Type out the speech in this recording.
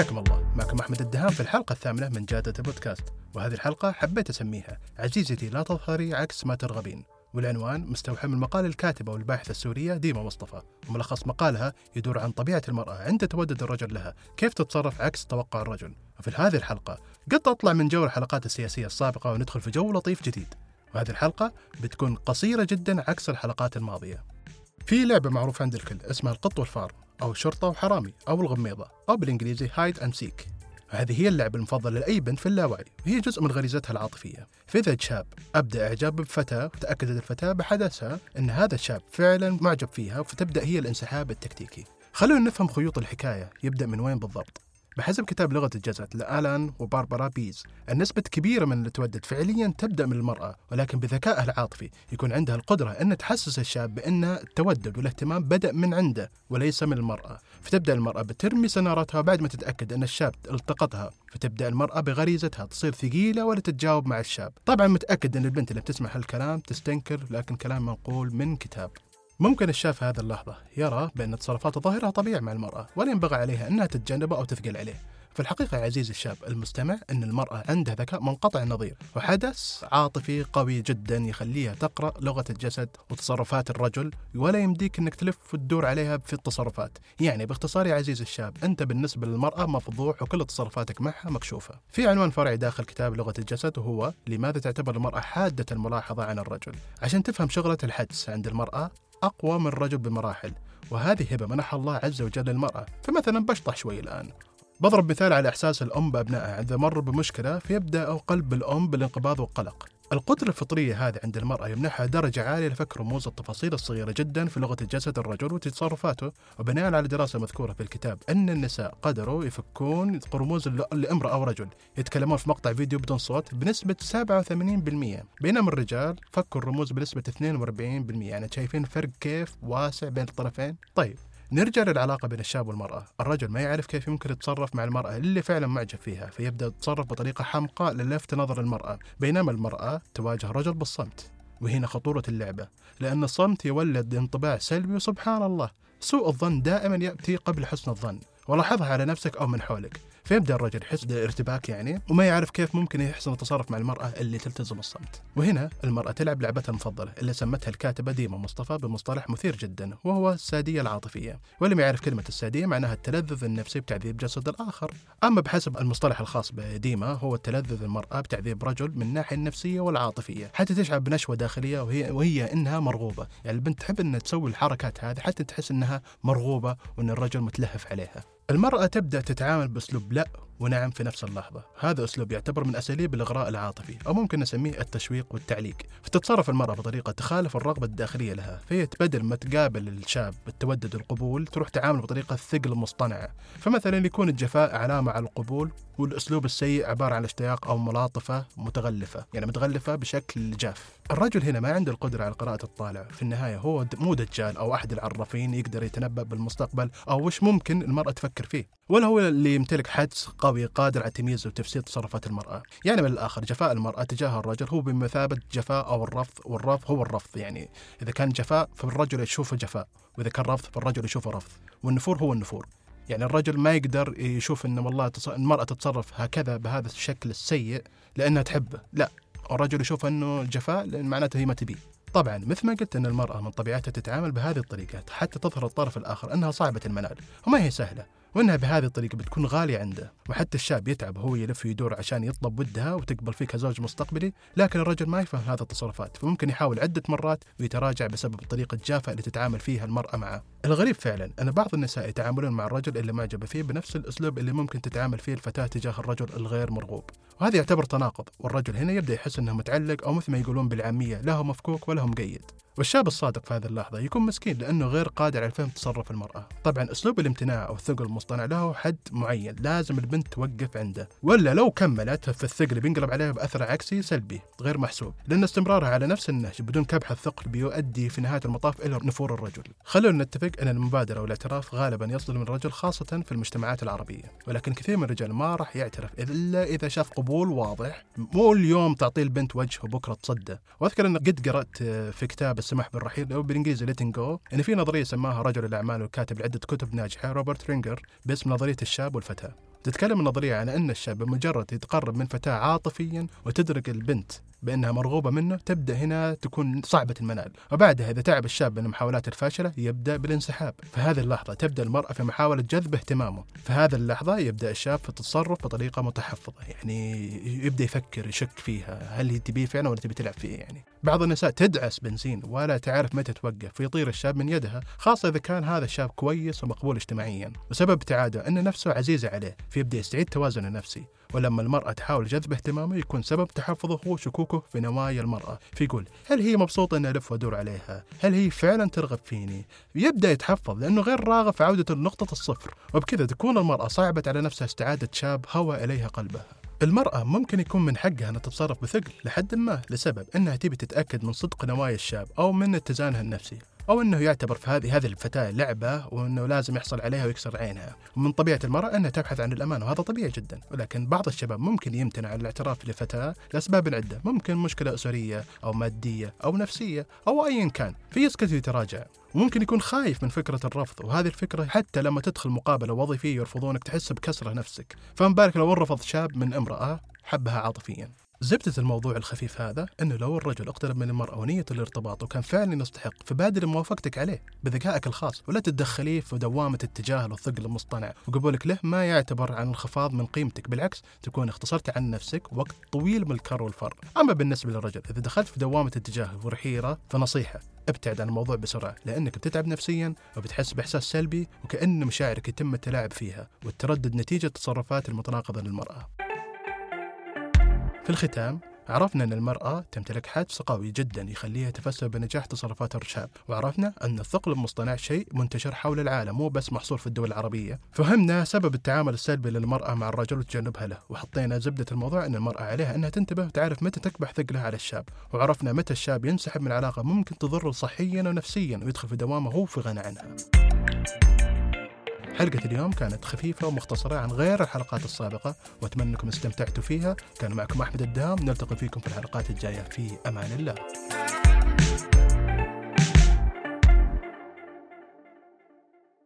حياكم الله. معكم أحمد الدهام في الحلقة الثامنة من جادة البودكاست وهذه الحلقة حبيت أسميها عزيزتي لا تظهري عكس ما ترغبين. والعنوان مستوحى من مقال الكاتبة والباحثة السورية ديما مصطفى. وملخص مقالها يدور عن طبيعة المرأة عند تودد الرجل لها كيف تتصرف عكس توقع الرجل. وفي هذه الحلقة قد أطلع من جو الحلقات السياسية السابقة وندخل في جو لطيف جديد. وهذه الحلقة بتكون قصيرة جدا عكس الحلقات الماضية. في لعبة معروفة عند الكل اسمها القط والفار أو شرطة وحرامي أو الغميضة أو بالإنجليزي hide and seek هذه هي اللعبة المفضلة لأي بنت في اللاوعي. وهي جزء من غريزتها العاطفية. فإذا شاب أبدأ إعجاب بفتاة وتأكدت الفتاة بحدسها أن هذا الشاب فعلا معجب فيها فتبدأ هي الانسحاب التكتيكي. خلونا نفهم خيوط الحكاية يبدأ من وين بالضبط؟ بحسب كتاب لغة الجسد لآلان وباربرا بيز. النسبة كبيرة من التودد فعليا تبدأ من المرأة ولكن بذكائها العاطفي يكون عندها القدرة أن تحسس الشاب بأن التودد والاهتمام بدأ من عنده وليس من المرأة. فتبدأ المرأة بترمي سنارتها بعد ما تتأكد أن الشاب التقطها. فتبدأ المرأة بغريزتها تصير ثقيلة ولا تتجاوب مع الشاب. طبعا متأكد أن البنت اللي بتسمع هالكلام تستنكر لكن كلام منقول من كتاب. ممكن الشاب في هذه اللحظة يرى بأن تصرفات ظاهرها طبيعي مع المرأة ولا ينبغي عليها أنها تتجنبه أو تثقل عليه. في الحقيقة يا عزيزي الشاب المستمع أن المرأة عندها ذكاء منقطع النظير وحدث عاطفي قوي جدا يخليها تقرأ لغة الجسد وتصرفات الرجل ولا يمديك أنك تلف وتدور عليها في التصرفات. يعني باختصار يا عزيزي الشاب أنت بالنسبة للمرأة مفضوح وكل تصرفاتك معها مكشوفة. في عنوان فرعي داخل كتاب لغة الجسد وهو لماذا تعتبر المرأة حادة الملاحظة عن الرجل؟ عشان تفهم شغلة الحدس عند المرأة أقوى من الرجل بمراحل وهذه هبة منحها الله عز وجل للمرأة فمثلا بشطح شوي الآن. بضرب مثال على إحساس الأم بأبنائها. إذا مر بمشكلة فيبدأ قلب الأم بالانقباض والقلق. القدرة الفطرية هذه عند المرأة يمنحها درجة عالية لفك رموز التفاصيل الصغيرة جدا في لغة الجسد الرجل وتصرفاته وبناء على دراسة مذكورة في الكتاب أن النساء قدروا يفكون رموز لامرأة أو رجل. يتكلمون في مقطع فيديو بدون صوت بنسبة 87% بينما الرجال فكوا الرموز بنسبة 42% يعني شايفين فرق كيف واسع بين الطرفين؟ طيب نرجع للعلاقة بين الشاب والمرأة. الرجل ما يعرف كيف يمكن يتصرف مع المرأة اللي فعلا معجب فيها فيبدأ يتصرف بطريقة حمقاء للفت نظر المرأة. بينما المرأة تواجه الرجل بالصمت وهنا خطورة اللعبة لأن الصمت يولد انطباع سلبي وسبحان الله. سوء الظن دائما يأتي قبل حسن الظن. ولاحظها على نفسك أو من حولك. فيبدا الرجل يحس بارتباك يعني؟ وما يعرف كيف ممكن يحسن التصرف مع المرأة اللي تلتزم الصمت. وهنا المرأة تلعب لعبتها المفضلة اللي سمتها الكاتبة ديما مصطفى بمصطلح مثير جدا وهو السادية العاطفية. واللي يعرف كلمة السادية معناها التلذذ النفسي بتعذيب جسد الآخر. أما بحسب المصطلح الخاص بديما هو التلذذ المرأة بتعذيب رجل من الناحية النفسية والعاطفية. حتى تشعر بنشوة داخلية وهي وهي إنها مرغوبة. يعني البنت تحب إنها تسوي الحركات هذه حتى تحس إنها مرغوبة وإن الرجل متلهف عليها. المرأة تبدأ تتعامل بأسلوب لا ونعم في نفس اللحظة. هذا أسلوب يعتبر من أساليب الإغراء العاطفي أو ممكن نسميه التشويق والتعليق. فتتصرف المرأة بطريقة تخالف الرغبة الداخلية لها. فهي بدل ما تقابل الشاب بالتودد القبول تروح تعامل بطريقة ثقل مصطنعة. فمثلا يكون الجفاء علامة على القبول والأسلوب السيء عبارة عن اشتياق أو ملاطفة متغلفة يعني متغلفة بشكل جاف. الرجل هنا ما عنده القدرة على قراءة الطالع. في النهاية هو مو دجال أو أحد العرافين يقدر يتنبأ بالمستقبل أو وش ممكن المرأة تفكر فيه. ولا هو اللي يمتلك حدس قوي قادر على تمييز وتفسير تصرفات المرأة؟ يعني من الآخر جفاء المرأة تجاه الرجل هو بمثابة جفاء أو الرفض والرفض هو الرفض يعني. إذا كان جفاء فالرجل يشوفه جفاء وإذا كان رفض فالرجل يشوفه رفض. والنفور هو النفور. يعني الرجل ما يقدر يشوف إن والله المرأة تتصرف هكذا بهذا الشكل السيء لأنها تحبه، لا الرجل يشوف إنه جفاء لأن معناته هي ما تبيه. طبعا مثل ما قلت إن المرأة من طبيعتها تتعامل بهذه الطريقة حتى تظهر الطرف الآخر إنها صعبه المنال، وما هي سهلة، وإنها بهذه الطريقة بتكون غالية عنده. وحتى الشاب يتعب هو يلف ويدور عشان يطلب ودها وتقبل فيه كزوج مستقبلي لكن الرجل ما يفهم هذه التصرفات فممكن يحاول عدة مرات ويتراجع بسبب الطريقة الجافه اللي تتعامل فيها المرأة معه. الغريب فعلا أن بعض النساء يتعاملون مع الرجل اللي معجبه فيه بنفس الأسلوب اللي ممكن تتعامل فيه الفتاة تجاه الرجل الغير مرغوب. وهذا يعتبر تناقض والرجل هنا يبدأ يحس إنه متعلق أو مثل ما يقولون بالعامية له مفكوك وله مقيد. والشاب الصادق في هذه اللحظة يكون مسكين لأنه غير قادر على فهم تصرف المرأة. طبعا أسلوب الامتناع أو الثقل المصطنع له حد معين لازم البنت توقف عنده ولا لو كملت في الثقل بينقلب عليها بأثر عكسي سلبي غير محسوب لأن استمرارها على نفس النهج بدون كبح الثقل بيؤدي في نهاية المطاف إلى نفور الرجل. خلونا نتفق أن المبادرة والاعتراف غالبا يصدر من الرجل خاصة في المجتمعات العربية ولكن كثير من الرجال ما راح يعترف إلا إذا شاف قبول واضح مو اليوم تعطيه البنت وجه وبكرة تصدى وأذكر أن قد قرأت في كتاب السماح بالرحيل أو بالإنجليزي Letting Go أن في نظرية سماها رجل الأعمال وكاتب لعدة كتب ناجحة روبرت رينجر باسم نظرية الشاب والفتاة. تتكلم النظرية عن أن الشاب بمجرد يتقرب من فتاة عاطفيا وتدرك البنت بأنها مرغوبة منه تبدأ هنا تكون صعبة المنال. وبعدها إذا تعب الشاب من المحاولات الفاشلة يبدأ بالانسحاب. في هذه اللحظة تبدأ المرأة في محاولة جذب اهتمامه. في هذه اللحظة يبدأ الشاب في التصرف بطريقة متحفظة يعني يبدأ يفكر يشك فيها هل هي تبيه فعلا ولا تبي تلعب فيه يعني. بعض النساء تدعس بنزين ولا تعرف متى توقف فيطير الشاب من يدها خاصة إذا كان هذا الشاب كويس ومقبول اجتماعيا. وسبب ابتعاده أن نفسه عزيزة عليه فيبدأ يستعيد توازنه النفسي. ولما المرأة تحاول جذب اهتمامه يكون سبب تحفظه هو شكوكه في نوايا المرأة. فيقول هل هي مبسوطة أن ألف وأدور عليها؟ هل هي فعلا ترغب فيني؟ يبدأ يتحفظ لأنه غير راغب في عودة لنقطة الصفر. وبكذا تكون المرأة صعبت على نفسها استعادة شاب هوى إليها قلبها. المرأة ممكن يكون من حقها أنها تتصرف بثقل لحد ما لسبب أنها تبي تتأكد من صدق نوايا الشاب أو من اتزانها النفسي أو أنه يعتبر في هذه هذه الفتاة لعبة وأنه لازم يحصل عليها ويكسر عينها. ومن طبيعة المرأة أنها تبحث عن الامان وهذا طبيعي جدا. ولكن بعض الشباب ممكن يمتنع عن الاعتراف لفتاة لأسباب عدة. ممكن مشكلة أسرية أو مادية أو نفسية أو ايا كان فيسكت ويتراجع. وممكن يكون خايف من فكرة الرفض وهذه الفكرة حتى لما تدخل مقابلة وظيفية يرفضونك تحس بكسرة نفسك. فما بالك لو رفض شاب من امرأة حبها عاطفيا. زبدة الموضوع الخفيف هذا إنه لو الرجل اقترب من المرأة ونية الارتباط وكان فعلا يستحق فبادر موافقتك عليه بذكائك الخاص ولا تتدخليه في دوامة التجاهل والثقل المصطنع وقبولك له ما يعتبر عن انخفاض من قيمتك بالعكس تكون اختصرت عن نفسك وقت طويل من الكر والفر. أما بالنسبة للرجل إذا دخلت في دوامة التجاهل والحيرة فنصيحة ابتعد عن الموضوع بسرعة لأنك بتتعب نفسيا وبتحس بإحساس سلبي وكأن مشاعرك يتم التلاعب فيها والتردد نتيجة تصرفات المتناقضة للمرأة. في الختام عرفنا أن المرأة تمتلك حدس قوي جدا يخليها تفسر بنجاح تصرفات الرشاب وعرفنا أن الثقل المصطنع شيء منتشر حول العالم مو بس محصور في الدول العربية. فهمنا سبب التعامل السلبي للمرأة مع الرجل وتجنبها له وحطينا زبدة الموضوع أن المرأة عليها أنها تنتبه وتعرف متى تكبح ثقلها على الشاب وعرفنا متى الشاب ينسحب من علاقة ممكن تضره صحيا ونفسيا ويدخل في دوامة هو في غنى عنها حلقة اليوم كانت خفيفة ومختصرة عن غير الحلقات السابقة وأتمنى أنكم استمتعتوا فيها. كان معكم أحمد الدهام نلتقي فيكم في الحلقات الجاية. في أمان الله.